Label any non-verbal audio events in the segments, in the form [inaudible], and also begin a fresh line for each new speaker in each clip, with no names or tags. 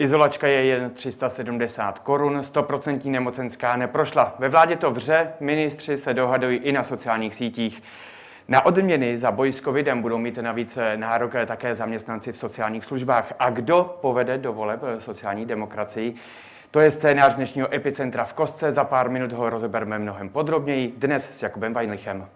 Izolačka je jen 370 korun, 100% nemocenská neprošla. Ve vládě to vře, ministři se dohadují i na sociálních sítích. Na odměny za boj s covidem budou mít navíc nárok také zaměstnanci v sociálních službách. A kdo povede do voleb sociální demokracii? To je scénář dnešního epicentra v Kostce. Za pár minut ho rozebereme mnohem podrobněji. Dnes s Jakubem Weinlichem.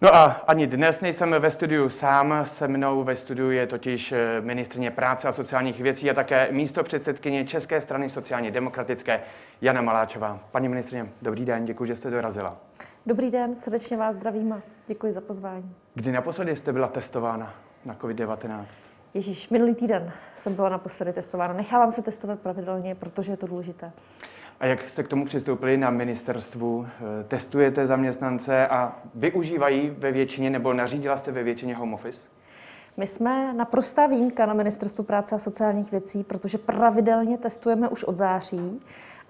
No a ani dnes nejsem ve studiu sám. Se mnou ve studiu je totiž eh, ministrně práce a sociálních věcí a také místo předsedkyně České strany sociálně demokratické Jana Maláčová. Paní ministrně, dobrý den, děkuji, že jste dorazila.
Dobrý den, srdečně vás zdravím a děkuji za pozvání.
Kdy naposledy jste byla testována na COVID-19?
Ježíš, minulý týden jsem byla naposledy testována. Nechávám se testovat pravidelně, protože je to důležité.
A jak jste k tomu přistoupili na ministerstvu? Eh, testujete zaměstnance a využívají ve většině, nebo nařídila jste ve většině home office?
My jsme naprostá výjimka na Ministerstvu práce a sociálních věcí, protože pravidelně testujeme už od září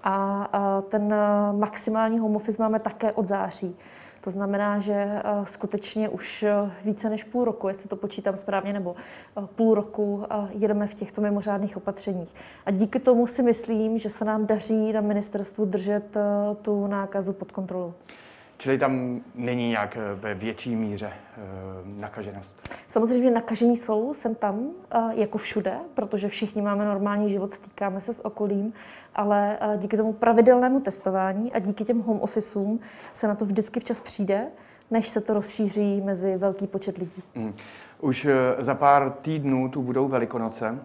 a ten maximální home office máme také od září. To znamená, že eh, skutečně už eh, více než půl roku, jestli to počítám správně, nebo eh, půl roku jedeme v těchto mimořádných opatřeních. A díky tomu si myslím, že se nám daří na ministerstvu držet tu nákazu pod kontrolou.
Čili tam není nějak eh, ve větší míře e, nakaženost?
Samozřejmě nakažení jsou, jsem tam, e, jako všude, protože všichni máme normální život, stýkáme se s okolím, ale díky tomu pravidelnému testování a díky těm home officeům se na to vždycky včas přijde, než se to rozšíří mezi velký počet lidí. Mm.
Už za pár týdnů tu budou Velikonoce.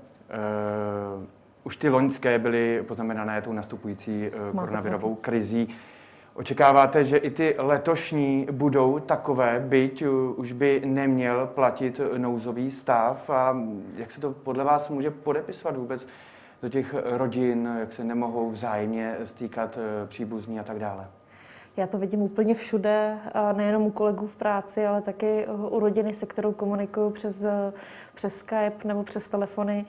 Už ty loňské byly poznamenané tou nastupující koronavirovou krizí. Očekáváte, že i ty letošní budou takové, byť už by neměl platit nouzový stav a jak se to podle vás může podepisovat vůbec do těch rodin, jak se nemohou vzájemně stýkat eh, příbuzní a tak dále?
Já to vidím úplně všude, nejenom u kolegů v práci, ale taky u rodiny, se kterou komunikuju přes, přes Skype nebo přes telefony.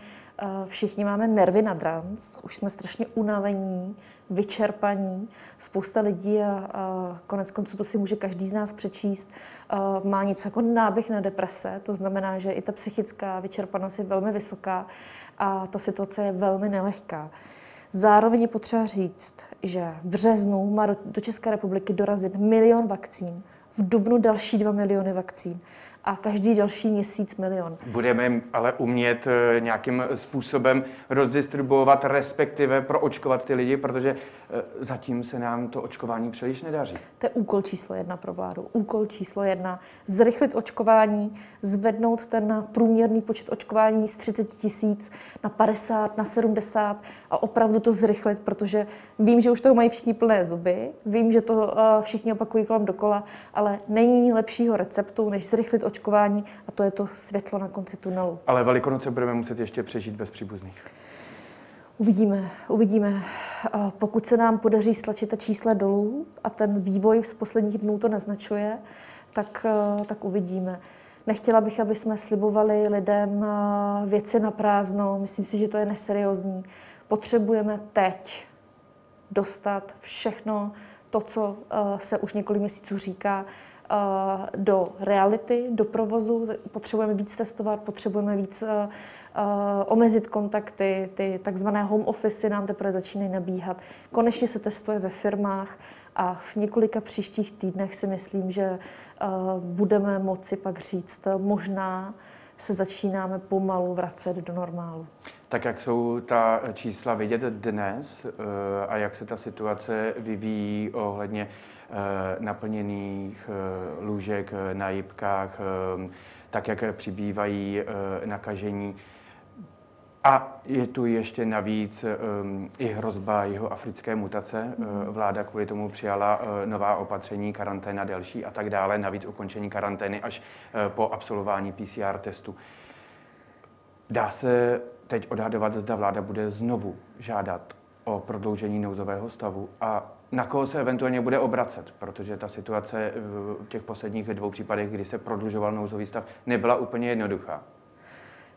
Všichni máme nervy na drans, už jsme strašně unavení, vyčerpaní. Spousta lidí, a, konec konců to si může každý z nás přečíst, má něco jako náběh na deprese. To znamená, že i ta psychická vyčerpanost je velmi vysoká a ta situace je velmi nelehká. Zároveň je potřeba říct, že v březnu má do České republiky dorazit milion vakcín, v dubnu další 2 miliony vakcín a každý další měsíc milion.
Budeme ale umět eh, nějakým způsobem rozdistribuovat, respektive proočkovat ty lidi, protože eh, zatím se nám to očkování příliš nedaří.
To je úkol číslo jedna pro vládu. Úkol číslo jedna. Zrychlit očkování, zvednout ten průměrný počet očkování z 30 tisíc na 50, na 70 a opravdu to zrychlit, protože vím, že už toho mají všichni plné zuby, vím, že to eh, všichni opakují kolem dokola, ale není lepšího receptu, než zrychlit očkování očkování a to je to světlo na konci tunelu.
Ale Velikonoce budeme muset ještě přežít bez příbuzných.
Uvidíme, uvidíme. Pokud se nám podaří stlačit ta čísla dolů a ten vývoj z posledních dnů to naznačuje, tak, tak uvidíme. Nechtěla bych, aby jsme slibovali lidem věci na prázdno. Myslím si, že to je neseriózní. Potřebujeme teď dostat všechno to, co se už několik měsíců říká, Eh, do reality, do provozu. Potřebujeme víc testovat, potřebujeme víc uh, omezit kontakty, ty takzvané home office nám teprve začínají nabíhat. Konečně se testuje ve firmách a v několika příštích týdnech si myslím, že budeme moci pak říct, možná se začínáme pomalu vracet do normálu.
Tak jak jsou ta čísla vidět dnes a jak se ta situace vyvíjí ohledně Eh, naplněných eh, lůžek eh, na jibkách, tak jak přibývají nakažení. A je tu ještě navíc um, i hrozba jeho africké mutace. Mm. Vláda kvůli tomu přijala uh, nová opatření, karanténa delší a tak dále, navíc ukončení karantény až uh, po absolvování PCR testu. Dá se teď odhadovat, zda vláda bude znovu žádat o prodloužení nouzového stavu a na koho se eventuálně bude obracet, protože ta situace v těch posledních dvou případech, kdy se prodlužoval nouzový stav, nebyla úplně jednoduchá.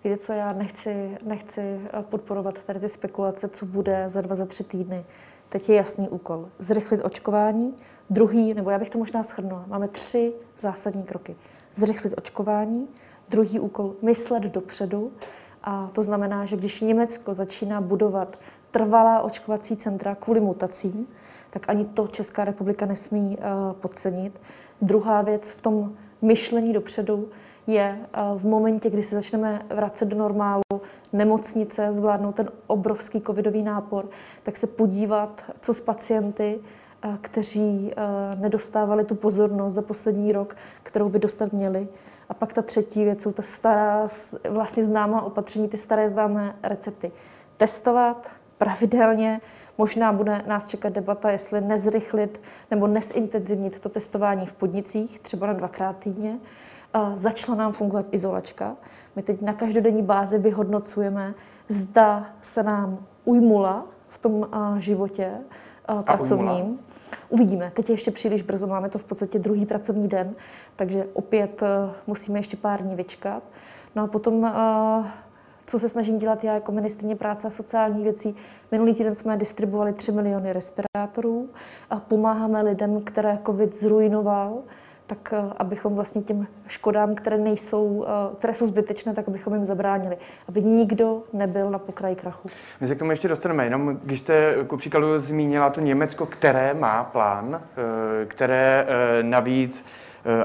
Víte co, já nechci, nechci eh, podporovat tady ty spekulace, co bude za dva, za tři týdny. Teď je jasný úkol. Zrychlit očkování. Druhý, nebo já bych to možná shrnula, máme tři zásadní kroky. zrychlit očkování, druhý úkol myslet dopředu. A to znamená, že když Německo začíná budovat trvalá očkovací centra kvůli mutacím, tak ani to Česká republika nesmí uh, podcenit. Druhá věc v tom myšlení dopředu je uh, v momentě, kdy se začneme vracet do normálu, nemocnice zvládnout ten obrovský covidový nápor, tak se podívat, co s pacienty, uh, kteří nedostávali tu pozornost za poslední rok, kterou by dostat měli. A pak ta třetí věc jsou ta stará, vlastně známá opatření, ty staré známé recepty. Testovat pravidelně, Možná bude nás čekat debata, jestli nezrychlit nebo nesintenzivnit to testování v podnicích, třeba na dvakrát týdně. Začala nám fungovat izolačka. My teď na každodenní bázi vyhodnocujeme, zda se nám ujmula v tom životě pracovním. Uvidíme. Teď je ještě příliš brzo, máme to v podstatě druhý pracovní den, takže opět musíme ještě pár dní vyčkat. No a potom co se snažím dělat já jako ministrině práce a sociálních věcí. Minulý týden jsme distribuovali 3 miliony respirátorů a pomáháme lidem, které COVID zrujnoval, tak eh, abychom vlastně těm škodám, které, nejsou, eh, které jsou zbytečné, tak abychom jim zabránili. Aby nikdo nebyl na pokraji krachu.
My se k tomu ještě dostaneme. Jenom když jste ku příkladu zmínila to Německo, které má plán, eh, které navíc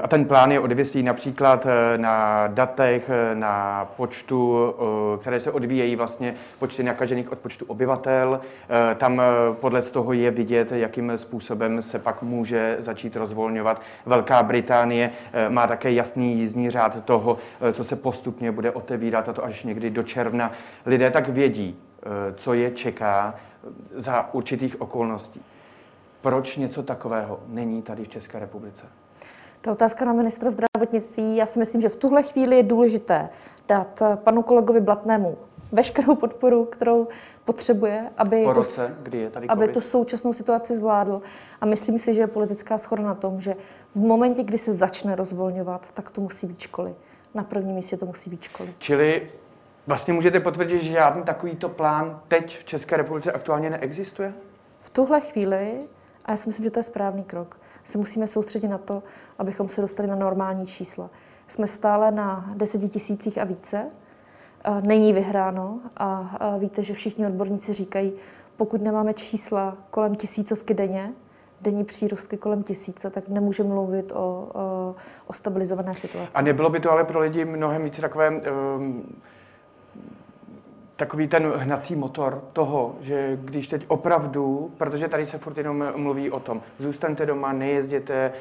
a ten plán je odvislý například eh, na datech, eh, na počtu, které se odvíjejí vlastně počty nakažených od počtu obyvatel. Tam podle toho je vidět, jakým způsobem se pak může začít rozvolňovat. Velká Británie má také jasný jízdní řád toho, co se postupně bude otevírat, a to až někdy do června. Lidé tak vědí, co je čeká za určitých okolností. Proč něco takového není tady v České republice?
Ta otázka na ministra zdravotnictví, já si myslím, že v tuhle chvíli je důležité dát eh, panu kolegovi Blatnému veškerou podporu, kterou potřebuje, aby,
po roce, to, kdy je tady
aby tu současnou situaci zvládl. A myslím si, že je politická schoda na tom, že v momentě, kdy se začne rozvolňovat, tak to musí být školy. Na prvním místě to musí být školy.
Čili vlastně můžete potvrdit, že žádný takovýto plán teď v České republice aktuálně neexistuje?
V tuhle chvíli, a já si myslím, že to je správný krok, se musíme soustředit na to, abychom se dostali na normální čísla. Jsme stále na deseti tisících a více, není vyhráno a víte, že všichni odborníci říkají, pokud nemáme čísla kolem tisícovky denně, denní přírostky kolem tisíce, tak nemůžeme mluvit o, o, o stabilizované situaci.
A nebylo by to ale pro lidi mnohem více takové um, takový ten hnací motor toho, že když teď opravdu, protože tady se furt jenom mluví o tom, zůstaňte doma, nejezděte e,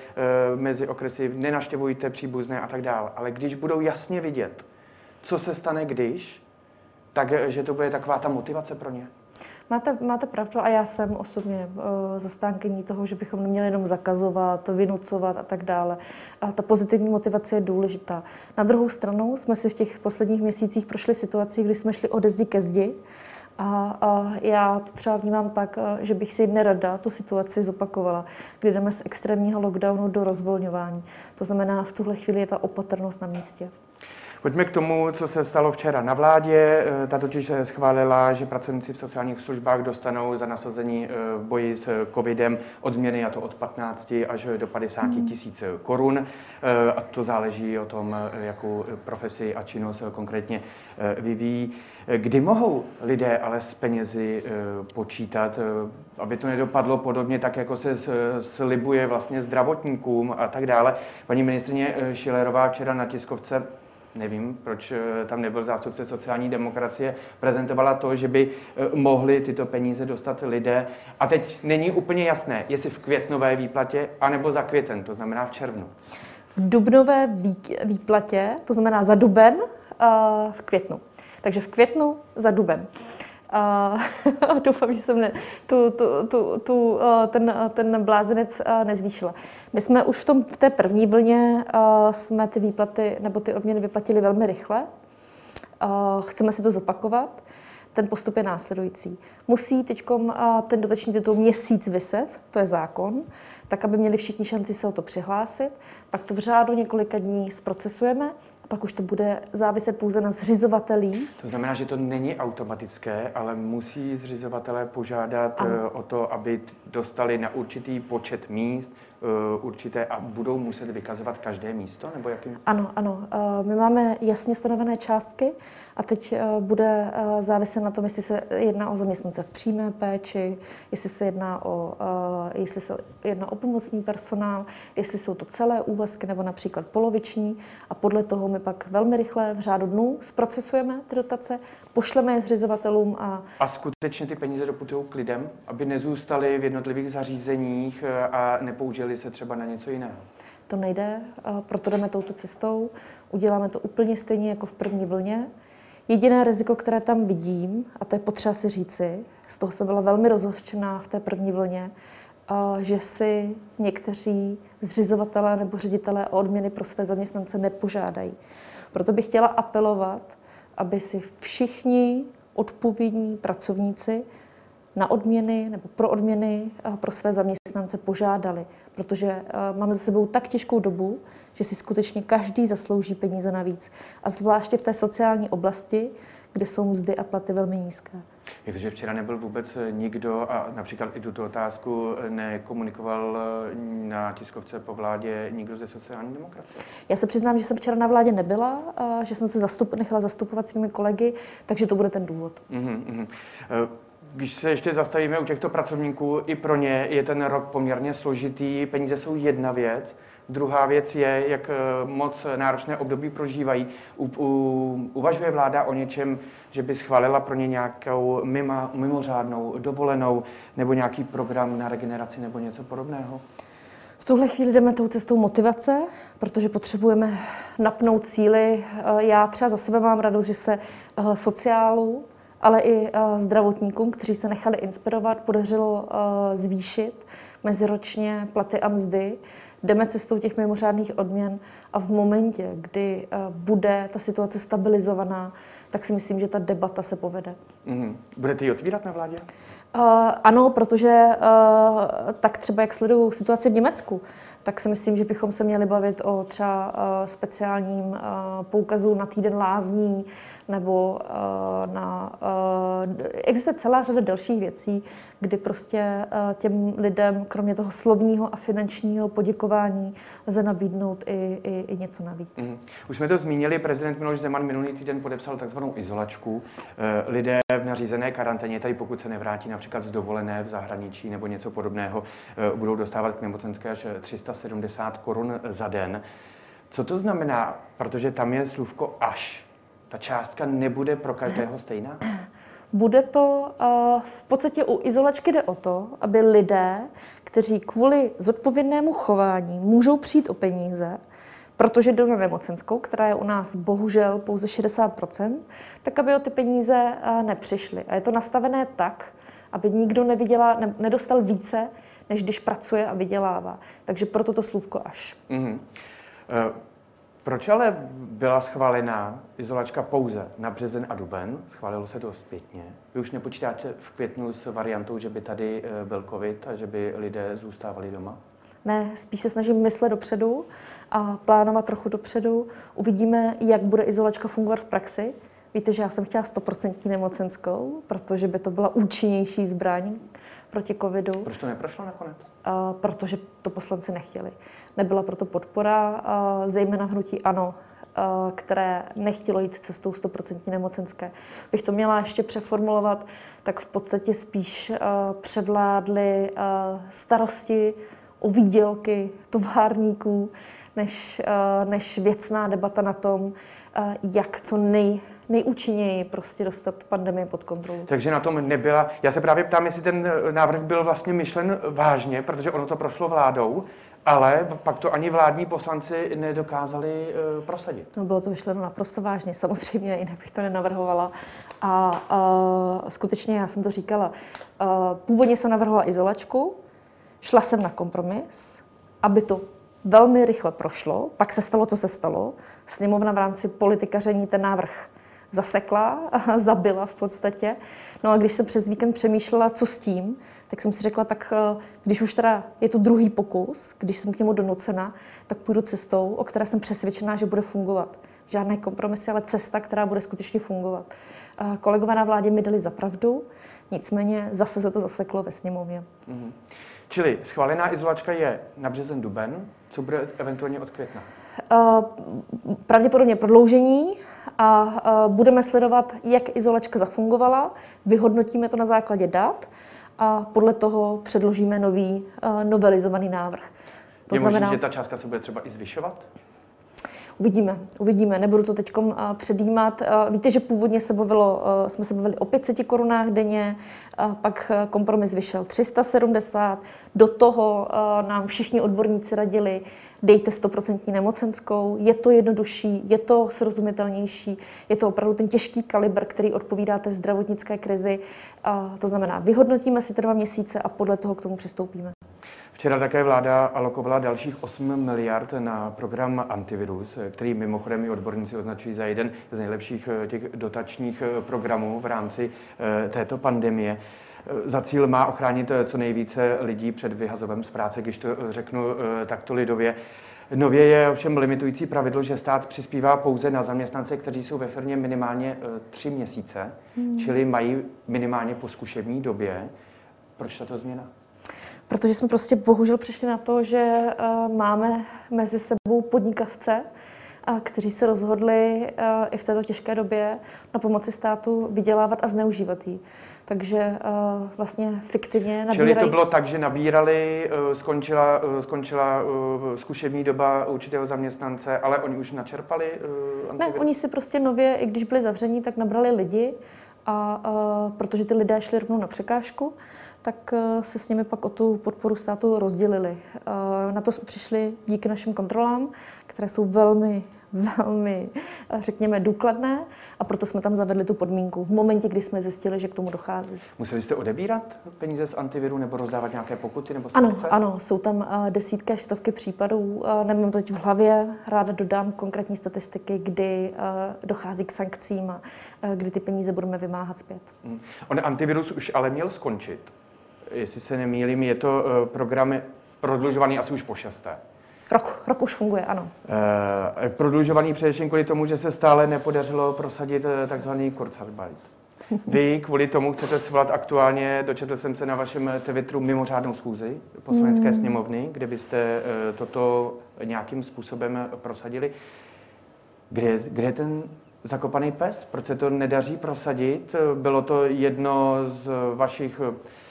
mezi okresy, nenaštěvujte příbuzné a tak dále, ale když budou jasně vidět, co se stane když, tak eh, to bude taková ta motivace pro ně.
Máte, máte pravdu a já jsem osobně uh, zastánkyní toho, že bychom neměli jenom zakazovat, vynucovat a tak dále. A ta pozitivní motivace je důležitá. Na druhou stranu jsme si v těch posledních měsících prošli situaci, kdy jsme šli ode zdi ke zdi a, a já to třeba vnímám tak, eh, že bych si nerada tu situaci zopakovala, kdy jdeme z extrémního lockdownu do rozvolňování. To znamená, v tuhle chvíli je ta opatrnost na místě.
Pojďme k tomu, co se stalo včera na vládě. Eh, ta totiž schválila, že pracovníci v sociálních službách dostanou za nasazení eh, v boji s covidem odměny, a to od 15 až do 50 hmm. tisíc korun. Eh, a to záleží o tom, jakou profesi a činnost konkrétně vyvíjí. Kdy mohou lidé ale s penězi počítat, aby to nedopadlo podobně tak, jako se slibuje vlastně zdravotníkům a tak dále. Paní ministrině Šilerová včera na tiskovce nevím, proč eh, tam nebyl zástupce sociální demokracie, prezentovala to, že by eh, mohli tyto peníze dostat lidé. A teď není úplně jasné, jestli v květnové výplatě, anebo za květen, to znamená v červnu.
V dubnové výplatě, to znamená za duben, eh, v květnu. Takže v květnu za duben. A [laughs] doufám, že jsem ne, tu, tu, tu, tu, ten, ten blázenec nezvýšila. My jsme už v, tom, v té první vlně jsme ty výplaty nebo ty odměny vyplatili velmi rychle. Chceme si to zopakovat. Ten postup je následující. Musí teď ten dotační titul měsíc vyset, to je zákon, tak aby měli všichni šanci se o to přihlásit. Pak to v řádu několika dní zprocesujeme pak už to bude záviset pouze na zřizovatelích.
To znamená, že to není automatické, ale musí zřizovatelé požádat ano. Eh, o to, aby dostali na určitý počet míst určité a budou muset vykazovat každé místo? Nebo jakým?
Ano, ano. Uh, my máme jasně stanovené částky a teď uh, bude záviset na tom, jestli se jedná o zaměstnance v přímé péči, jestli se jedná o, jestli se jedná o pomocný personál, jestli jsou to celé úvazky nebo například poloviční a podle toho my pak velmi rychle v řádu dnů zprocesujeme ty dotace, pošleme je zřizovatelům a...
A skutečně ty peníze doputují k lidem, aby nezůstaly v jednotlivých zařízeních a nepoužili se třeba na něco jiného?
To nejde, proto jdeme touto cestou. Uděláme to úplně stejně jako v první vlně. Jediné riziko, které tam vidím, a to je potřeba si říci, z toho jsem byla velmi rozhořčená v té první vlně, že si někteří zřizovatelé nebo ředitelé o odměny pro své zaměstnance nepožádají. Proto bych chtěla apelovat, aby si všichni odpovědní pracovníci na odměny nebo pro odměny pro své zaměstnance požádali, protože máme za sebou tak těžkou dobu, že si skutečně každý zaslouží peníze navíc. A zvláště v té sociální oblasti, kde jsou mzdy a platy velmi nízké.
Je to, že včera nebyl vůbec nikdo a například i tuto otázku nekomunikoval na tiskovce po vládě nikdo ze sociální demokracie?
Já se přiznám, že jsem včera na vládě nebyla, že jsem se zastup, nechala zastupovat svými kolegy, takže to bude ten důvod.
Mm-hmm. Když se ještě zastavíme u těchto pracovníků, i pro ně je ten rok poměrně složitý. Peníze jsou jedna věc. Druhá věc je, jak eh, moc náročné období prožívají. U, u, uvažuje vláda o něčem, že by schválila pro ně nějakou mimo, mimořádnou dovolenou nebo nějaký program na regeneraci nebo něco podobného?
V tuhle chvíli jdeme tou cestou motivace, protože potřebujeme napnout síly. Eh, já třeba za sebe mám radost, že se eh, sociálu, ale i zdravotníkům, kteří se nechali inspirovat, podařilo zvýšit meziročně platy a mzdy jdeme cestou těch mimořádných odměn a v momentě, kdy eh, bude ta situace stabilizovaná, tak si myslím, že ta debata se povede.
Mm-hmm. Budete ji otvírat na vládě?
Uh, ano, protože uh, tak třeba jak sleduju situaci v Německu, tak si myslím, že bychom se měli bavit o třeba uh, speciálním uh, poukazu na týden lázní nebo uh, na... Existuje celá řada dalších věcí, kdy prostě těm lidem, kromě toho slovního a finančního poděkování, lze nabídnout i, i, i něco navíc. Mm.
Už jsme to zmínili, prezident Miloš Zeman minulý týden podepsal takzvanou izolačku. Lidé v nařízené karanténě, tady pokud se nevrátí například z dovolené v zahraničí nebo něco podobného, budou dostávat k nemocenské až 370 korun za den. Co to znamená? Protože tam je slůvko až. Ta částka nebude pro každého stejná?
Bude to, v podstatě u izolačky jde o to, aby lidé, kteří kvůli zodpovědnému chování můžou přijít o peníze, protože jdou na nemocenskou, která je u nás bohužel pouze 60%, tak aby o ty peníze nepřišly. A je to nastavené tak, aby nikdo neviděla, ne, nedostal více, než když pracuje a vydělává. Takže proto to slůvko až. Mm-hmm.
Uh, proč ale byla schválená izolačka pouze na březen a duben? Schválilo se to zpětně. Vy už nepočítáte v květnu s variantou, že by tady eh, byl covid a že by lidé zůstávali doma?
Ne, spíš se snažím myslet dopředu a plánovat trochu dopředu. Uvidíme, jak bude izolačka fungovat v praxi. Víte, že já jsem chtěla 100% nemocenskou, protože by to byla účinnější zbraň proti covidu.
Proč to neprošlo nakonec?
Uh, protože to poslanci nechtěli. Nebyla proto podpora, uh, zejména hnutí ANO, uh, které nechtělo jít cestou 100% nemocenské. Bych to měla ještě přeformulovat, tak v podstatě spíš uh, převládly uh, starosti o výdělky továrníků, než, uh, než věcná debata na tom, uh, jak co nej, nejúčinněji prostě dostat pandemii pod kontrolu.
Takže na tom nebyla. Já se právě ptám, jestli ten eh, návrh byl vlastně myšlen vážně, protože ono to prošlo vládou, ale pak to ani vládní poslanci nedokázali uh, prosadit.
No, bylo to myšleno naprosto vážně, samozřejmě, jinak bych to nenavrhovala. A uh, skutečně, já jsem to říkala, uh, původně jsem navrhovala izolačku, šla jsem na kompromis, aby to velmi rychle prošlo, pak se stalo, co se stalo. Sněmovna v rámci politikaření ten návrh zasekla, [laughs] zabila v podstatě. No a když jsem přes víkend přemýšlela, co s tím, tak jsem si řekla, tak eh, když už teda je to druhý pokus, když jsem k němu donucena, tak půjdu cestou, o které jsem přesvědčená, že bude fungovat. Žádné kompromisy, ale cesta, která bude skutečně fungovat. Kolegové na vládě mi dali za pravdu, nicméně zase se to zaseklo ve sněmovně. Mm-hmm.
Čili schválená izolačka je na březen duben, co bude eventuálně od května?
Uh, pravděpodobně prodloužení a uh, budeme sledovat, jak izolačka zafungovala, vyhodnotíme to na základě dat a podle toho předložíme nový uh, novelizovaný návrh.
To je znamená, možný, že ta částka se bude třeba i zvyšovat?
Uvidíme, uvidíme. Nebudu to teď předjímat. Víte, že původně se bavilo, jsme se bavili o 500 korunách denně, pak kompromis vyšel 370. Do toho nám všichni odborníci radili, dejte 100% nemocenskou, je to jednodušší, je to srozumitelnější, je to opravdu ten těžký kalibr, který odpovídá té zdravotnické krizi. To znamená, vyhodnotíme si ty dva měsíce a podle toho k tomu přistoupíme.
Včera také vláda alokovala dalších 8 miliard na program Antivirus, který mimochodem i odborníci označují za jeden z nejlepších eh, těch dotačních eh, programů v rámci eh, této pandemie. Za cíl má ochránit co nejvíce lidí před vyhazovem z práce, když to řeknu takto lidově. Nově je ovšem limitující pravidlo, že stát přispívá pouze na zaměstnance, kteří jsou ve firmě minimálně tři měsíce, hmm. čili mají minimálně po zkušební době. Proč tato změna?
Protože jsme prostě bohužel přišli na to, že uh, máme mezi sebou podnikavce, uh, kteří se rozhodli uh, i v této těžké době na pomoci státu vydělávat a zneužívat ji. Takže uh, vlastně fiktivně nabírají...
Čili to bylo tak, že nabírali, uh, skončila, uh, skončila uh, zkušební doba určitého zaměstnance, ale oni už načerpali
uh, Ne, oni si prostě nově, i když byli zavření, tak nabrali lidi, a, uh, protože ty lidé šli rovnou na překážku, tak eh, se s nimi pak o tu podporu státu rozdělili. Eh, na to jsme přišli díky našim kontrolám, které jsou velmi, [laughs] velmi, eh, řekněme, důkladné a proto jsme tam zavedli tu podmínku v momentě, kdy jsme zjistili, že k tomu dochází.
Museli jste odebírat peníze z antiviru nebo rozdávat nějaké pokuty nebo
Ano, ano, jsou tam desítky až stovky případů. Nemám to teď v hlavě, ráda dodám konkrétní statistiky, kdy dochází k sankcím a kdy ty peníze budeme vymáhat zpět.
Hmm. On antivirus už ale měl skončit jestli se nemýlím, je to eh, program prodlužovaný asi už po šesté.
Rok, rok už funguje, ano.
E, prodlužovaný především kvůli tomu, že se stále nepodařilo prosadit takzvaný Kurzarbeit. [laughs] Vy kvůli tomu chcete svolat aktuálně, dočetl jsem se na vašem Twitteru, mimořádnou schůzi poslanecké mm. sněmovny, kde byste toto nějakým způsobem prosadili. Kde, kde je ten zakopaný pes? Proč se to nedaří prosadit? Bylo to jedno z vašich Eh,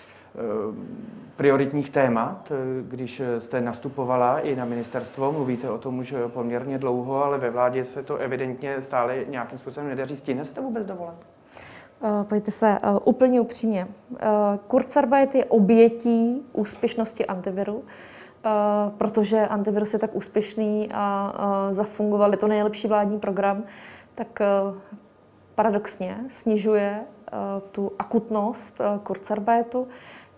prioritních témat, eh, když jste nastupovala i na ministerstvo. Mluvíte o tom už poměrně dlouho, ale ve vládě se to evidentně stále nějakým způsobem nedaří. Stihne se to vůbec dovolat?
Uh, pojďte se úplně upřímně. Kurzarbeit je obětí úspěšnosti antiviru, uh, protože antivirus je tak úspěšný a uh, zafungoval, je to nejlepší vládní program, tak uh, paradoxně snižuje tu akutnost Kurzarbeitu.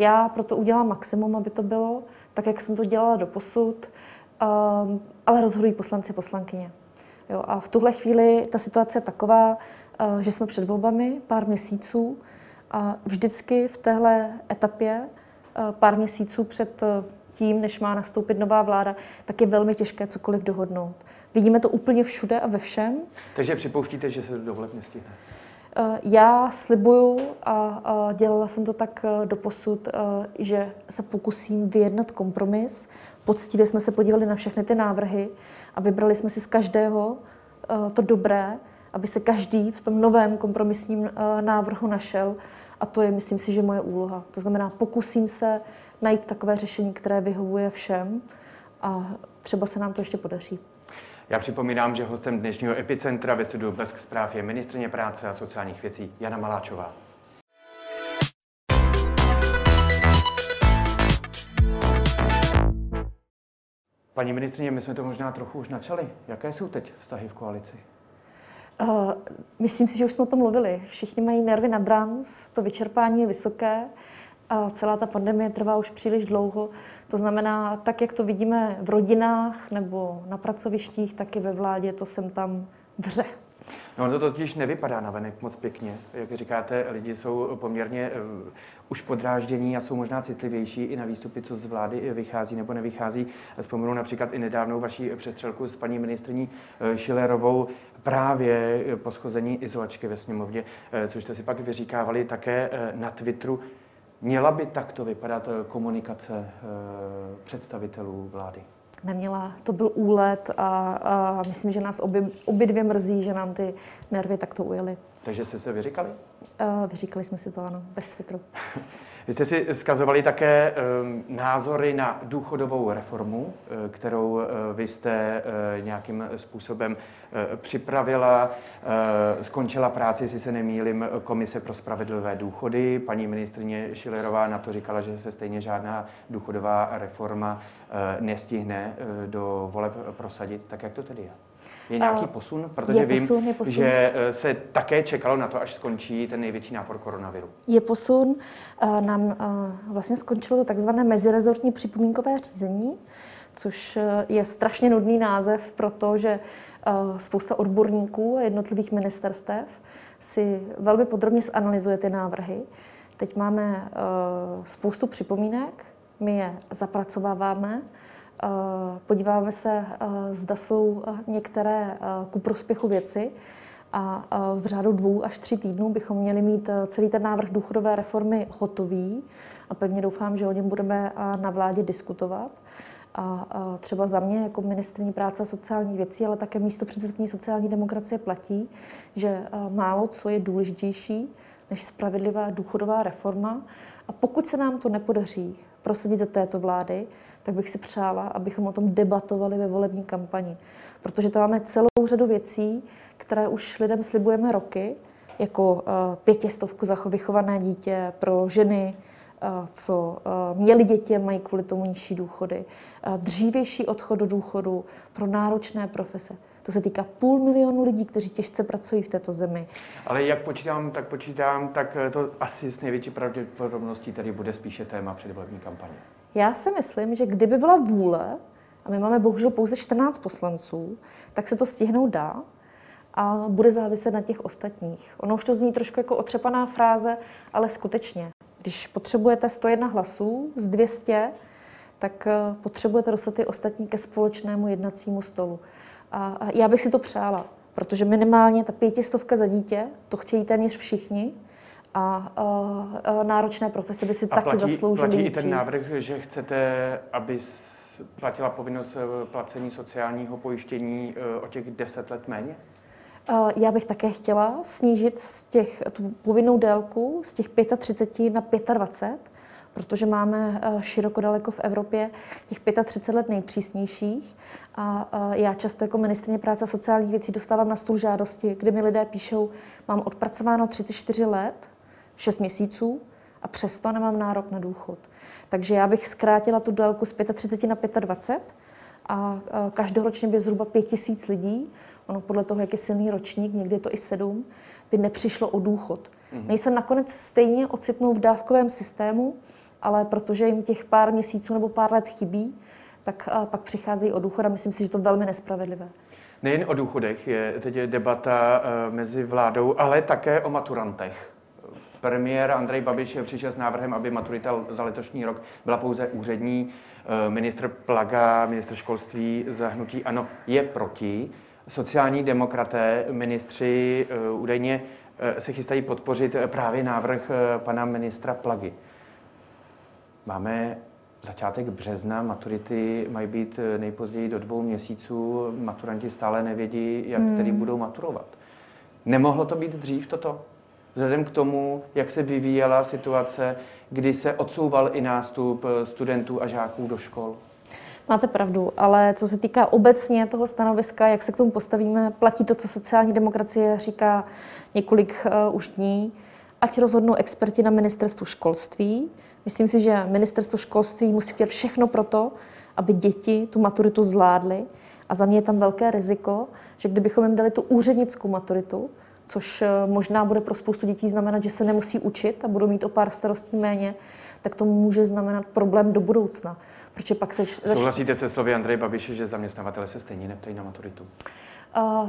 Já proto udělám maximum, aby to bylo tak, jak jsem to dělala do posud, um, ale rozhodují poslanci poslankyně. Jo, a v tuhle chvíli ta situace je taková, uh, že jsme před volbami pár měsíců a vždycky v téhle etapě uh, pár měsíců před uh, tím, než má nastoupit nová vláda, tak je velmi těžké cokoliv dohodnout. Vidíme to úplně všude a ve všem.
Takže připouštíte, že se do voleb nestihne?
Eh, já slibuju a dělala jsem to tak eh, doposud, eh, že se pokusím vyjednat kompromis. Poctivě jsme se podívali na všechny ty návrhy a vybrali jsme si z každého to dobré, aby se každý v tom novém kompromisním návrhu našel. A to je, myslím si, že moje úloha. To znamená, pokusím se najít takové řešení, které vyhovuje všem a třeba se nám to ještě podaří.
Já připomínám, že hostem dnešního Epicentra ve studiu Blesk zpráv je ministrině práce a sociálních věcí Jana Maláčová. Paní ministrině, my jsme to možná trochu už načali. Jaké jsou teď vztahy v koalici?
Uh, myslím si, že už jsme o tom mluvili. Všichni mají nervy na drans, to vyčerpání je vysoké a celá ta pandemie trvá už příliš dlouho. To znamená, tak jak to vidíme v rodinách nebo na pracovištích, tak i ve vládě to sem tam vře.
No to totiž nevypadá na venek moc pěkně. Jak říkáte, lidi jsou poměrně uh, už podráždění a jsou možná citlivější i na výstupy, co z vlády vychází nebo nevychází. Vzpomenu například i nedávnou vaší přestřelku s paní ministrní Šilerovou právě po schození izolačky ve sněmovně, což jste si pak vyříkávali také na Twitteru. Měla by takto vypadat komunikace představitelů vlády?
Neměla. To byl úlet a, a myslím, že nás obě, obě dvě mrzí, že nám ty nervy takto ujeli.
Takže jste se vyříkali?
Uh, vyříkali jsme si to, ano, bez Twitteru. [laughs]
Vy jste si zkazovali také um, názory na důchodovou reformu, uh, kterou uh, vy jste uh, nějakým způsobem připravila. Skončila práci, jestli se nemýlim, Komise pro spravedlivé důchody. Paní ministrině Šilerová na to říkala, že se stejně žádná důchodová reforma nestihne do voleb prosadit. Tak jak to tedy je? Je nějaký posun? Protože
je
vím,
posun, je posun.
že se také čekalo na to, až skončí ten největší nápor koronaviru.
Je posun. Nám vlastně skončilo to takzvané mezirezortní připomínkové řízení, což je strašně nudný název, protože spousta odborníků a jednotlivých ministerstev si velmi podrobně zanalizuje ty návrhy. Teď máme spoustu připomínek, my je zapracováváme, podíváme se, zda jsou některé ku prospěchu věci a v řádu dvou až tří týdnů bychom měli mít celý ten návrh důchodové reformy hotový a pevně doufám, že o něm budeme na vládě diskutovat. A třeba za mě jako ministrní práce a sociálních věcí, ale také místo předsedkyní sociální demokracie platí, že málo co je důležitější než spravedlivá důchodová reforma. A pokud se nám to nepodaří prosadit za této vlády, tak bych si přála, abychom o tom debatovali ve volební kampani. Protože to máme celou řadu věcí, které už lidem slibujeme roky, jako uh, pětistovku za vychované dítě pro ženy, uh, co uh, měli děti a mají kvůli tomu nižší důchody, dřívější odchod do důchodu pro náročné profese. To se týká půl milionu lidí, kteří těžce pracují v této zemi.
Ale jak počítám, tak počítám, tak to asi s největší pravděpodobností tady bude spíše téma předvolební kampaně.
Já si myslím, že kdyby byla vůle, a my máme bohužel pouze 14 poslanců, tak se to stihnout dá a bude záviset na těch ostatních. Ono už to zní trošku jako otřepaná fráze, ale skutečně, když potřebujete 101 hlasů z 200, tak eh, potřebujete dostat ty ostatní ke společnému jednacímu stolu. A já bych si to přála, protože minimálně ta pětistovka za dítě, to chtějí téměř všichni, a uh, náročné profese by si a taky platí, zasloužili.
Platí i ten návrh, že chcete, aby platila povinnost eh, placení sociálního pojištění eh, o těch 10 let méně?
Já bych také chtěla snížit z těch, tu povinnou délku z těch 35 na 25, protože máme široko daleko v Evropě těch 35 let nejpřísnějších. A já často jako ministrině práce a sociálních věcí dostávám na stůl žádosti, kdy mi lidé píšou, mám odpracováno 34 let, 6 měsíců a přesto nemám nárok na důchod. Takže já bych zkrátila tu délku z 35 na 25 a každoročně by zhruba 5 tisíc lidí, ono podle toho, jak je silný ročník, někdy je to i 7, by nepřišlo o důchod. Mm-hmm. Nejsem nakonec stejně ocitnou v dávkovém systému, ale protože jim těch pár měsíců nebo pár let chybí, tak pak přicházejí o důchod a myslím si, že to je velmi nespravedlivé.
Nejen o důchodech je teď debata e, mezi vládou, ale také o maturantech. Premiér Andrej Babiš přišel s návrhem, aby maturita za letošní rok byla pouze úřední. Eh, ministr Plaga, ministr školství zahnutí ano, je proti. Sociální demokraté, ministři eh, údajně eh, se chystají podpořit právě návrh pana ministra Plagy. Máme začátek března, maturity mají být nejpozději do dvou měsíců, maturanti stále nevědí, jak hmm. tedy budou maturovat. Nemohlo to být dřív toto? vzhledem k tomu, jak se vyvíjela situace, kdy se odsouval i nástup eh, studentů a žáků do škol?
Máte pravdu, ale co se týká obecně toho stanoviska, jak se k tomu postavíme, platí to, co sociální demokracie říká několik uh, už dní, ať rozhodnou experti na ministerstvu školství. Myslím si, že ministerstvo školství musí dělat všechno pro to, aby děti tu maturitu zvládly. A za mě je tam velké riziko, že kdybychom jim dali tu úřednickou maturitu, což eh, možná bude pro spoustu dětí znamenat, že se nemusí učit a budou mít o pár starostí méně, tak to může znamenat problém do budoucna. Protože pak se...
Souhlasíte se slovy Andreje Babiše, že zaměstnavatele se stejně neptají na maturitu?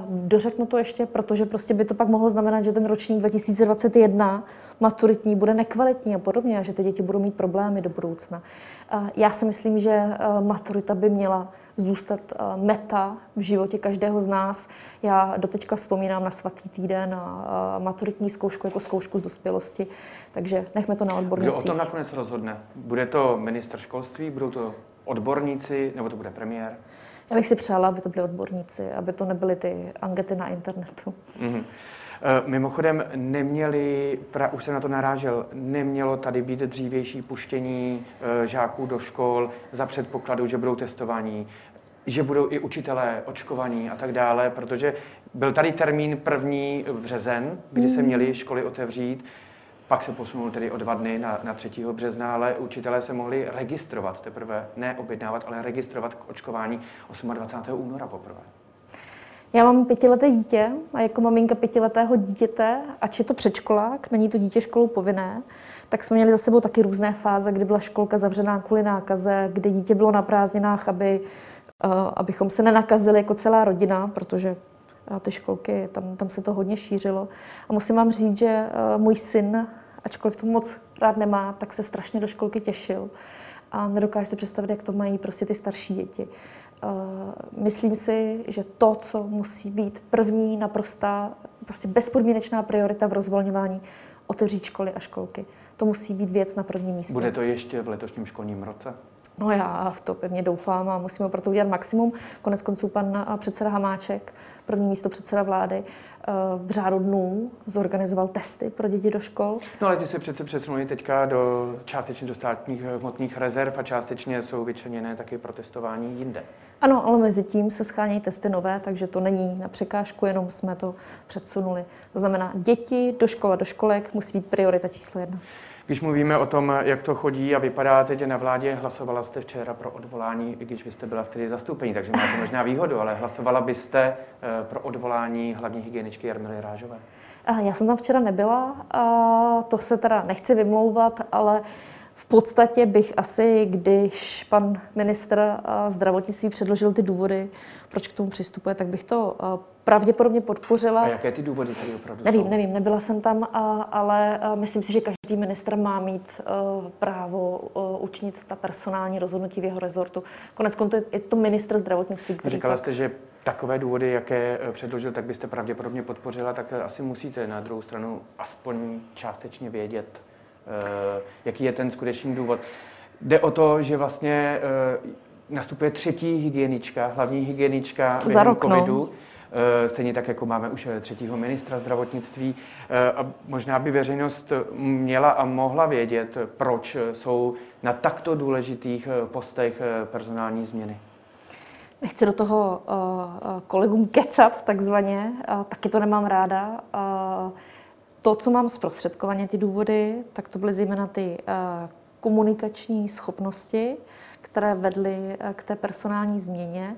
Dořeknu to ještě, protože prostě by to pak mohlo znamenat, že ten ročník 2021 maturitní bude nekvalitní a podobně a že ty děti budou mít problémy do budoucna. Já si myslím, že maturita by měla zůstat meta v životě každého z nás. Já doteďka vzpomínám na svatý týden a maturitní zkoušku jako zkoušku z dospělosti, takže nechme to na odbornicích.
Kdo o tom nakonec rozhodne? Bude to minister školství, budou to odborníci, nebo to bude premiér?
Já bych si přála, aby to byli odborníci, aby to nebyly ty angety na internetu. Mm-hmm.
Mimochodem, neměli, pra, už jsem na to narážel, nemělo tady být dřívější puštění e, žáků do škol za předpokladu, že budou testování, že budou i učitelé očkovaní a tak dále, protože byl tady termín první březen, kdy se mhm. měly školy otevřít. Pak se posunul tedy o dva dny na, na 3. března, ale učitelé se mohli registrovat teprve, ne objednávat, ale registrovat k očkování 28. února poprvé.
Já mám pětileté dítě a jako maminka pětiletého dítěte, ač je to předškolák, není to dítě školou povinné, tak jsme měli za sebou taky různé fáze, kdy byla školka zavřená kvůli nákaze, kdy dítě bylo na prázdninách, aby, uh, abychom se nenakazili jako celá rodina, protože uh, ty školky, tam, tam se to hodně šířilo. A musím vám říct, že uh, můj syn ačkoliv to moc rád nemá, tak se strašně do školky těšil. A nedokážu si představit, jak to mají prostě ty starší děti. Eh, myslím si, že to, co musí být první, naprostá, prostě bezpodmínečná priorita v rozvolňování, otevřít školy a školky. To musí být věc na prvním místě.
Bude to ještě v letošním školním roce?
No já v to pevně doufám a musíme proto udělat maximum. Konec konců pan předseda Hamáček, první místo předseda vlády, v řádu dnů zorganizoval testy pro děti do škol.
No ale ty se přece přesunuli teďka do částečně do státních hmotných rezerv a částečně jsou vyčleněné taky pro testování jinde.
Ano, ale mezi tím se schánějí testy nové, takže to není na překážku, jenom jsme to předsunuli. To znamená, děti do škol a do školek musí být priorita číslo jedna.
Když mluvíme o tom, jak to chodí a vypadá teď na vládě, hlasovala jste včera pro odvolání, i když vy jste byla vtedy zastoupení, takže máte možná výhodu, ale hlasovala byste eh, pro odvolání hlavní hygieničky Jarmily Rážové?
Já jsem tam včera nebyla, a to se teda nechci vymlouvat, ale v podstatě bych asi, když pan ministr eh, zdravotnictví předložil ty důvody, proč k tomu přistupuje, tak bych to eh, pravděpodobně podpořila.
A jaké ty důvody tady opravdu
Nevím,
jsou?
nevím, nebyla jsem tam, ale eh, myslím si, že každý ministr má mít právo učinit ta personální rozhodnutí v jeho rezortu. Konec konců je to ministr zdravotnictví, který
Říkala jste, že takové důvody, jaké předložil, tak byste pravděpodobně podpořila, tak asi musíte na druhou stranu aspoň částečně vědět, jaký je ten skutečný důvod. Jde o to, že vlastně eh, nastupuje třetí hygienička, hlavní hygienička
Za rok, no. covidu.
No. Stejně tak, jako máme už třetího ministra zdravotnictví. A možná by veřejnost měla a mohla vědět, proč jsou na takto důležitých postech personální změny.
Nechci do toho kolegům kecat takzvaně, taky to nemám ráda to, co mám zprostředkovaně, ty důvody, tak to byly zejména ty uh, komunikační schopnosti, které vedly uh, k té personální změně.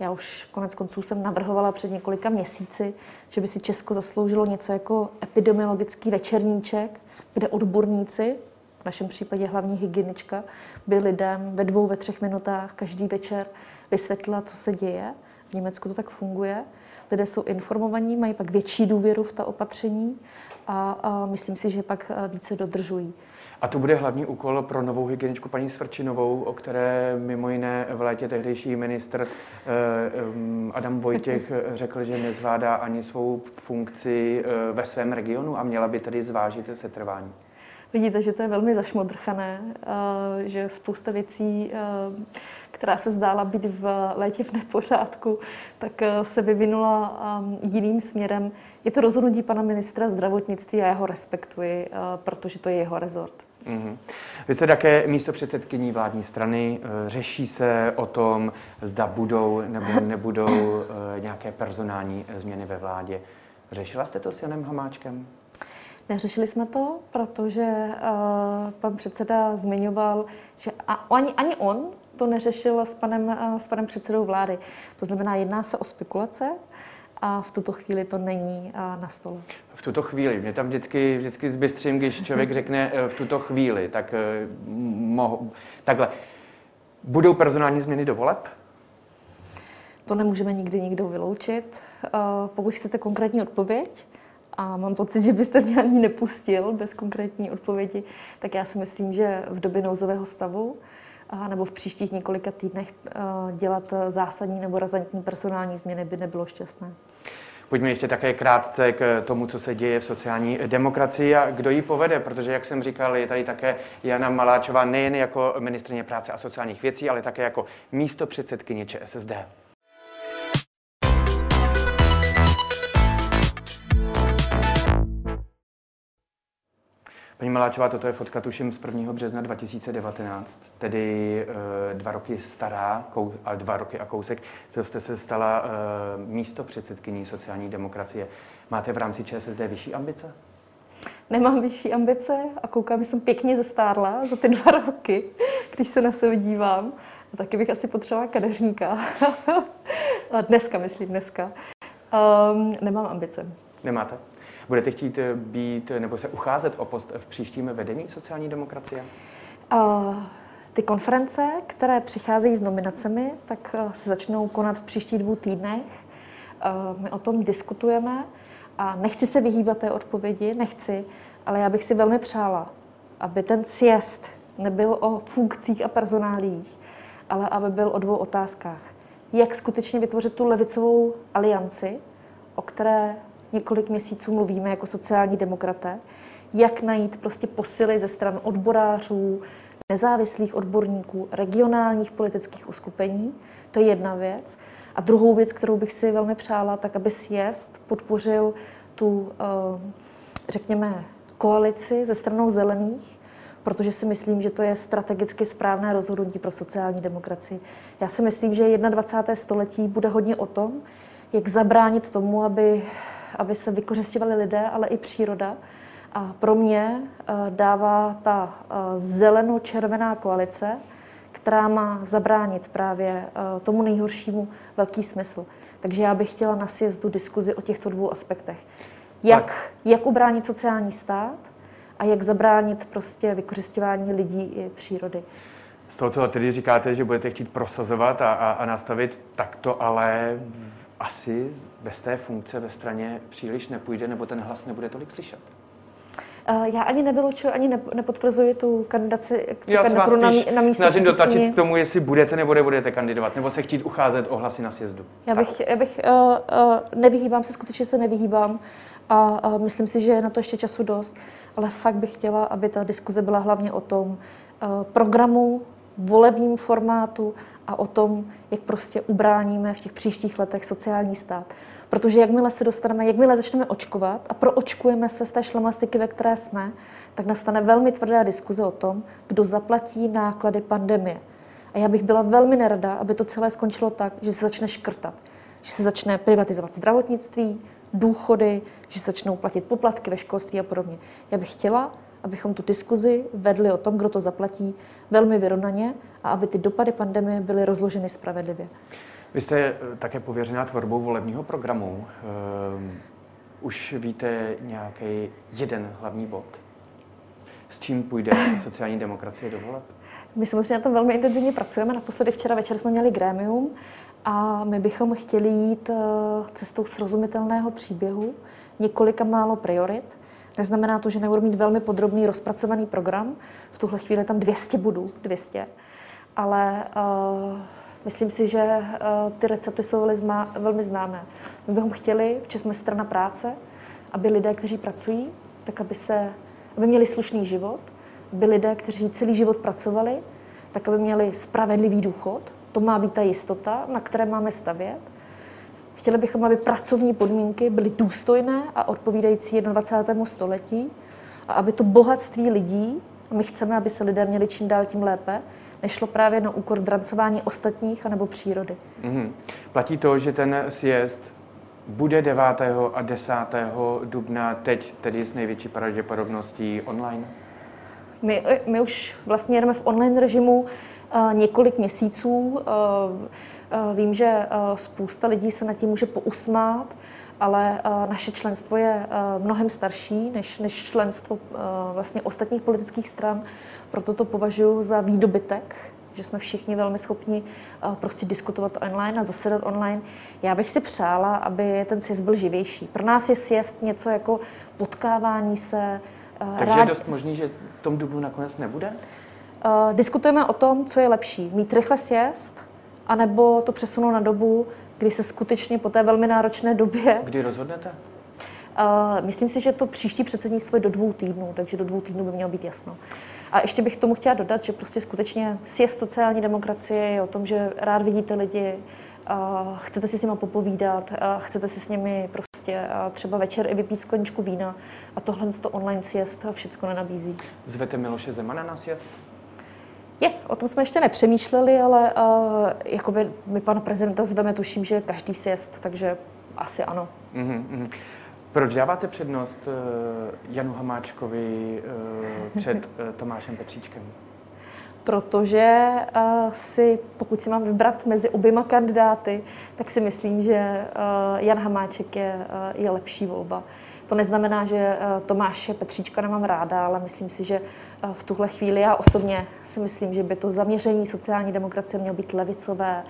Já už konec konců jsem navrhovala před několika měsíci, že by si Česko zasloužilo něco jako epidemiologický večerníček, kde odborníci, v našem případě hlavní hygienička, by lidem ve dvou, ve třech minutách každý večer vysvětlila, co se děje. V Německu to tak funguje. Lidé jsou informovaní, mají pak větší důvěru v ta opatření a, a myslím si, že pak eh, více dodržují.
A to bude hlavní úkol pro novou hygieničku paní Svrčinovou, o které mimo jiné v létě tehdejší ministr eh, Adam Vojtěch [laughs] řekl, že nezvládá ani svou funkci eh, ve svém regionu a měla by tedy zvážit setrvání.
Vidíte, že to je velmi zašmodrchané, že spousta věcí, která se zdála být v létě v nepořádku, tak se vyvinula jiným směrem. Je to rozhodnutí pana ministra zdravotnictví a já ho respektuji, protože to je jeho rezort. Mm-hmm.
Vy jste také místo předsedkyní vládní strany. Řeší se o tom, zda budou nebo [laughs] nebudou nějaké personální změny ve vládě. Řešila jste to s Janem Hamáčkem?
Neřešili jsme to, protože uh, pan předseda zmiňoval, že a, ani, ani on to neřešil s panem, uh, s panem předsedou vlády. To znamená, jedná se o spekulace a v tuto chvíli to není uh, na stole.
V tuto chvíli. Mě tam vždycky, vždycky zbystřím, když člověk [laughs] řekne v tuto chvíli. Tak mohu, takhle. Budou personální změny do voleb?
To nemůžeme nikdy nikdo vyloučit. Pokud chcete konkrétní odpověď, a mám pocit, že byste mě ani nepustil bez konkrétní odpovědi, tak já si myslím, že v době nouzového stavu nebo v příštích několika týdnech dělat zásadní nebo razantní personální změny by nebylo šťastné.
Pojďme ještě také krátce k tomu, co se děje v sociální demokracii a kdo ji povede, protože, jak jsem říkal, je tady také Jana Maláčová nejen jako ministrině práce a sociálních věcí, ale také jako místo předsedkyně ČSSD. Paní Maláčová, toto je fotka tuším z 1. března 2019, tedy e, dva roky stará, kou, a dva roky a kousek, to jste se stala e, místo předsedkyní sociální demokracie. Máte v rámci ČSSD vyšší ambice?
Nemám vyšší ambice a koukám, že jsem pěkně zestárla za ty dva roky, když se na sebe dívám. A taky bych asi potřebovala kadeřníka. [laughs] dneska, myslím, dneska. Um, nemám ambice.
Nemáte? Budete chtít eh, být nebo se ucházet o post v příštím vedení sociální demokracie?
Uh, ty konference, které přicházejí s nominacemi, tak uh, se začnou konat v příštích dvou týdnech. My o tom diskutujeme a nechci se vyhýbat té odpovědi, nechci, ale já bych si velmi přála, aby ten siest nebyl o funkcích a personálích, ale aby byl o dvou otázkách. Jak skutečně vytvořit tu levicovou alianci, o které několik měsíců mluvíme jako sociální demokraté, jak najít prostě posily ze stran odborářů, nezávislých odborníků, regionálních politických uskupení. To je jedna věc. A druhou věc, kterou bych si velmi přála, tak aby sjezd podpořil tu, eh, řekněme, koalici ze stranou zelených, protože si myslím, že to je strategicky správné rozhodnutí pro sociální demokracii. Já si myslím, že 21. století bude hodně o tom, jak zabránit tomu, aby aby se vykořišťovali lidé, ale i příroda. A pro mě eh, dává ta eh, zeleno-červená koalice, která má zabránit právě eh, tomu nejhoršímu velký smysl. Takže já bych chtěla na sjezdu diskuzi o těchto dvou aspektech. Jak, jak ubránit sociální stát a jak zabránit prostě vykořišťování lidí i přírody.
Z toho, co tedy říkáte, že budete chtít prosazovat a, a, a nastavit, tak to ale asi bez té funkce ve straně příliš nepůjde, nebo ten hlas nebude tolik slyšet?
Eh, já ani nevylučuji, ani nepotvrzuji tu kandidaci, tu Já kandidaturu na, na místo
snažím dotlačit k tomu, jestli budete nebo nebudete kandidovat, nebo se chtít ucházet o hlasy na sjezdu.
Já bych, já bych uh, uh, nevyhýbám se, skutečně se nevyhýbám a uh, myslím si, že je na to ještě času dost, ale fakt bych chtěla, aby ta diskuze byla hlavně o tom uh, programu, volebním formátu a o tom, jak prostě ubráníme v těch příštích letech sociální stát. Protože jakmile se dostaneme, jakmile začneme očkovat a proočkujeme se z té šlamastiky, ve které jsme, tak nastane velmi tvrdá diskuze o tom, kdo zaplatí náklady pandemie. A já bych byla velmi nerada, aby to celé skončilo tak, že se začne škrtat, že se začne privatizovat zdravotnictví, důchody, že se začnou platit poplatky ve školství a podobně. Já bych chtěla, abychom tu diskuzi vedli o tom, kdo to zaplatí, velmi vyrovnaně a aby ty dopady pandemie byly rozloženy spravedlivě.
Vy jste eh, také pověřená tvorbou volebního programu. Um, už víte nějaký jeden hlavní bod? S čím půjde sociální demokracie do voleb?
My samozřejmě na tom velmi intenzivně pracujeme. Naposledy včera večer jsme měli grémium a my bychom chtěli jít eh, cestou srozumitelného příběhu, několika málo priorit. Neznamená to, že nebudu mít velmi podrobný rozpracovaný program. V tuhle chvíli tam 200 budů, 200. Ale uh, myslím si, že uh, ty recepty jsou velmi známé. My bychom chtěli, že jsme strana práce, aby lidé, kteří pracují, tak aby, se, aby měli slušný život, aby lidé, kteří celý život pracovali, tak aby měli spravedlivý důchod. To má být ta jistota, na které máme stavět. Chtěli bychom, aby pracovní podmínky byly důstojné a odpovídající 21. století a aby to bohatství lidí, a my chceme, aby se lidé měli čím dál tím lépe, nešlo právě na úkor drancování ostatních anebo přírody. Mm-hmm.
Platí to, že ten sjezd bude 9. a 10. dubna teď, tedy s největší pravděpodobností online?
My, my už vlastně jedeme v online režimu několik měsíců. Uh, uh, vím, že spousta lidí se nad tím může pousmát, ale naše členstvo je mnohem starší než, než členstvo vlastně ostatních politických stran. Proto to považuji za výdobytek že jsme všichni velmi schopni prostě diskutovat online a zasedat online. Já bych si přála, aby ten sjezd byl živější. Pro nás je sjezd něco jako potkávání se.
Takže rád... je dost možný, že tom dubnu nakonec nebude?
Uh, diskutujeme o tom, co je lepší. Mít rychle sjezd, anebo to přesunout na dobu, kdy se skutečně po té velmi náročné době...
Kdy rozhodnete?
Uh, myslím si, že to příští předsednictvo je do dvou týdnů, takže do dvou týdnů by mělo být jasno. A ještě bych tomu chtěla dodat, že prostě skutečně sjezd sociální demokracie je o tom, že rád vidíte lidi, uh, chcete si s nimi popovídat, uh, chcete si s nimi prostě uh, třeba večer i vypít skleničku vína a tohle to online sjezd všechno nenabízí.
Zvete Miloše Zemana na sjezd?
Je, o tom jsme ještě nepřemýšleli, ale uh, jakoby my pana prezidenta zveme, tuším, že každý sjezd, takže asi ano. Mm-hmm.
Proč dáváte přednost uh, Janu Hamáčkovi uh, před uh, [laughs] Tomášem Petříčkem?
Protože uh, si, pokud si mám vybrat mezi oběma kandidáty, tak si myslím, že uh, Jan Hamáček je, uh, je lepší volba. To neznamená, že eh, Tomáše Petříčka nemám ráda, ale myslím si, že eh, v tuhle chvíli já osobně si myslím, že by to zaměření sociální demokracie mělo být levicové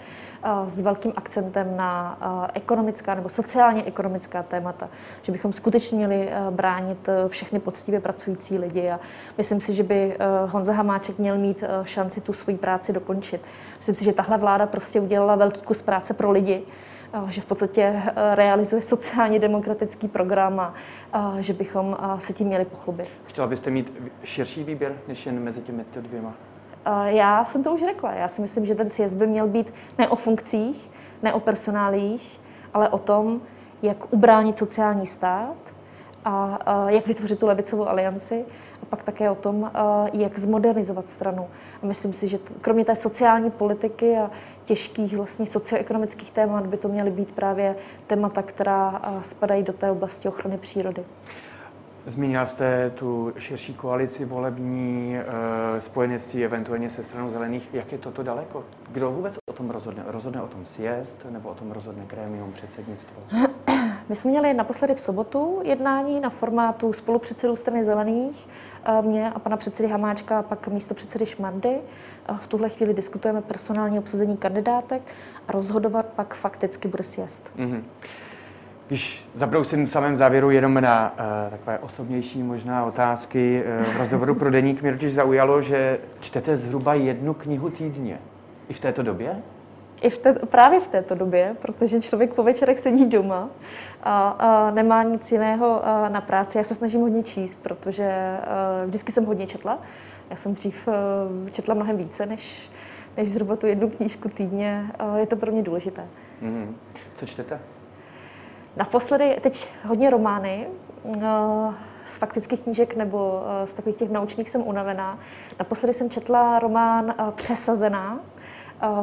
eh, s velkým akcentem na ekonomická nebo sociálně ekonomická témata, že bychom skutečně měli bránit všechny poctivě pracující lidi a myslím si, že by Honza Hamáček měl mít šanci tu svoji práci dokončit. Myslím si, že tahle vláda prostě udělala velký kus práce pro lidi, že v podstatě eh, realizuje sociálně demokratický program a že bychom se tím měli pochlubit.
Chtěla byste mít širší výběr než jen mezi těmi dvěma?
Já jsem to už řekla. Já si myslím, že ten sjezd by měl být ne o funkcích, ne o personálích, ale o tom, jak ubránit sociální stát, a, a jak vytvořit tu levicovou alianci a pak také o tom, a, jak zmodernizovat stranu. A myslím si, že kromě té sociální politiky a těžkých vlastně socioekonomických témat by to měly být právě témata, která a, spadají do té oblasti ochrany přírody.
Zmínila jste tu širší koalici volební, spojenectví eventuálně se stranou zelených. Jak je toto daleko? Kdo vůbec o tom rozhodne? Rozhodne o tom sjezd nebo o tom rozhodne krémium předsednictvo?
My jsme měli naposledy v sobotu jednání na formátu spolupředsedů strany zelených, eh, mě a pana předsedy Hamáčka a pak místo předsedy Šmardy. V tuhle chvíli diskutujeme personální obsazení kandidátek a rozhodovat pak fakticky bude sjezd. Mm-hmm.
Když zabrousím v samém závěru jenom na uh, takové osobnější možná otázky. Uh, v rozhovoru pro Deník mě totiž zaujalo, že čtete zhruba jednu knihu týdně. I v této době?
I v té, právě v této době, protože člověk po večerech sedí doma a, a nemá nic jiného na práci. Já se snažím hodně číst, protože vždycky jsem hodně četla. Já jsem dřív četla mnohem více než, než zhruba tu jednu knížku týdně. A je to pro mě důležité. Mm-hmm.
Co čtete?
Naposledy teď hodně romány. Z faktických knížek nebo z takových těch naučných jsem unavená. Naposledy jsem četla román Přesazená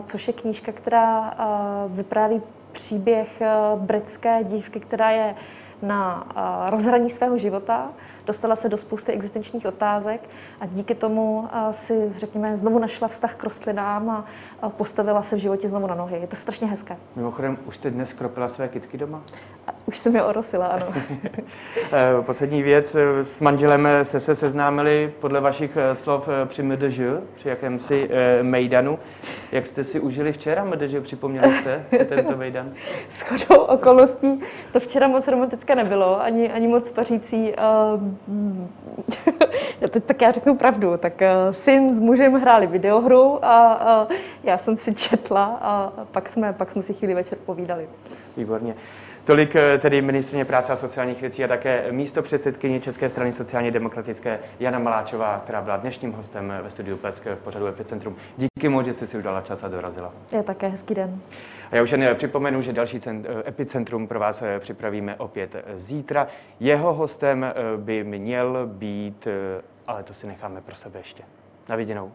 což je knížka, která vypráví příběh britské dívky, která je na rozhraní svého života, dostala se do spousty existenčních otázek a díky tomu si, řekněme, znovu našla vztah k rostlinám a postavila se v životě znovu na nohy. Je to strašně hezké.
Mimochodem, už jste dnes kropila své kytky doma?
Už jsem je orosila, ano. [laughs]
Eh, poslední věc. S manželem jste se seznámili podle vašich eh, slov eh, při MDŽ, při jakémsi mejdanu. Jak jste si užili včera MDŽ? Připomněli jste tento mejdan? [laughs]
S chodou okolností to včera moc romantické nebylo, ani, ani moc pařící. [laughs] teď tak já řeknu pravdu. Tak syn s mužem hráli videohru a, a já jsem si četla a pak jsme, pak jsme si chvíli večer povídali.
Výborně. Tolik eh, tedy ministrině práce a sociálních věcí a také místo předsedkyně České strany sociálně demokratické Jana Maláčová, která byla dnešním hostem ve studiu Plesk v pořadu Epicentrum. Díky moc, že jste si udala čas a dorazila.
Je také hezký den.
A já už jen připomenu, že další cent, eh, Epicentrum pro vás eh, připravíme opět zítra. Jeho hostem by měl být, ale to si necháme pro sebe ještě. Na viděnou.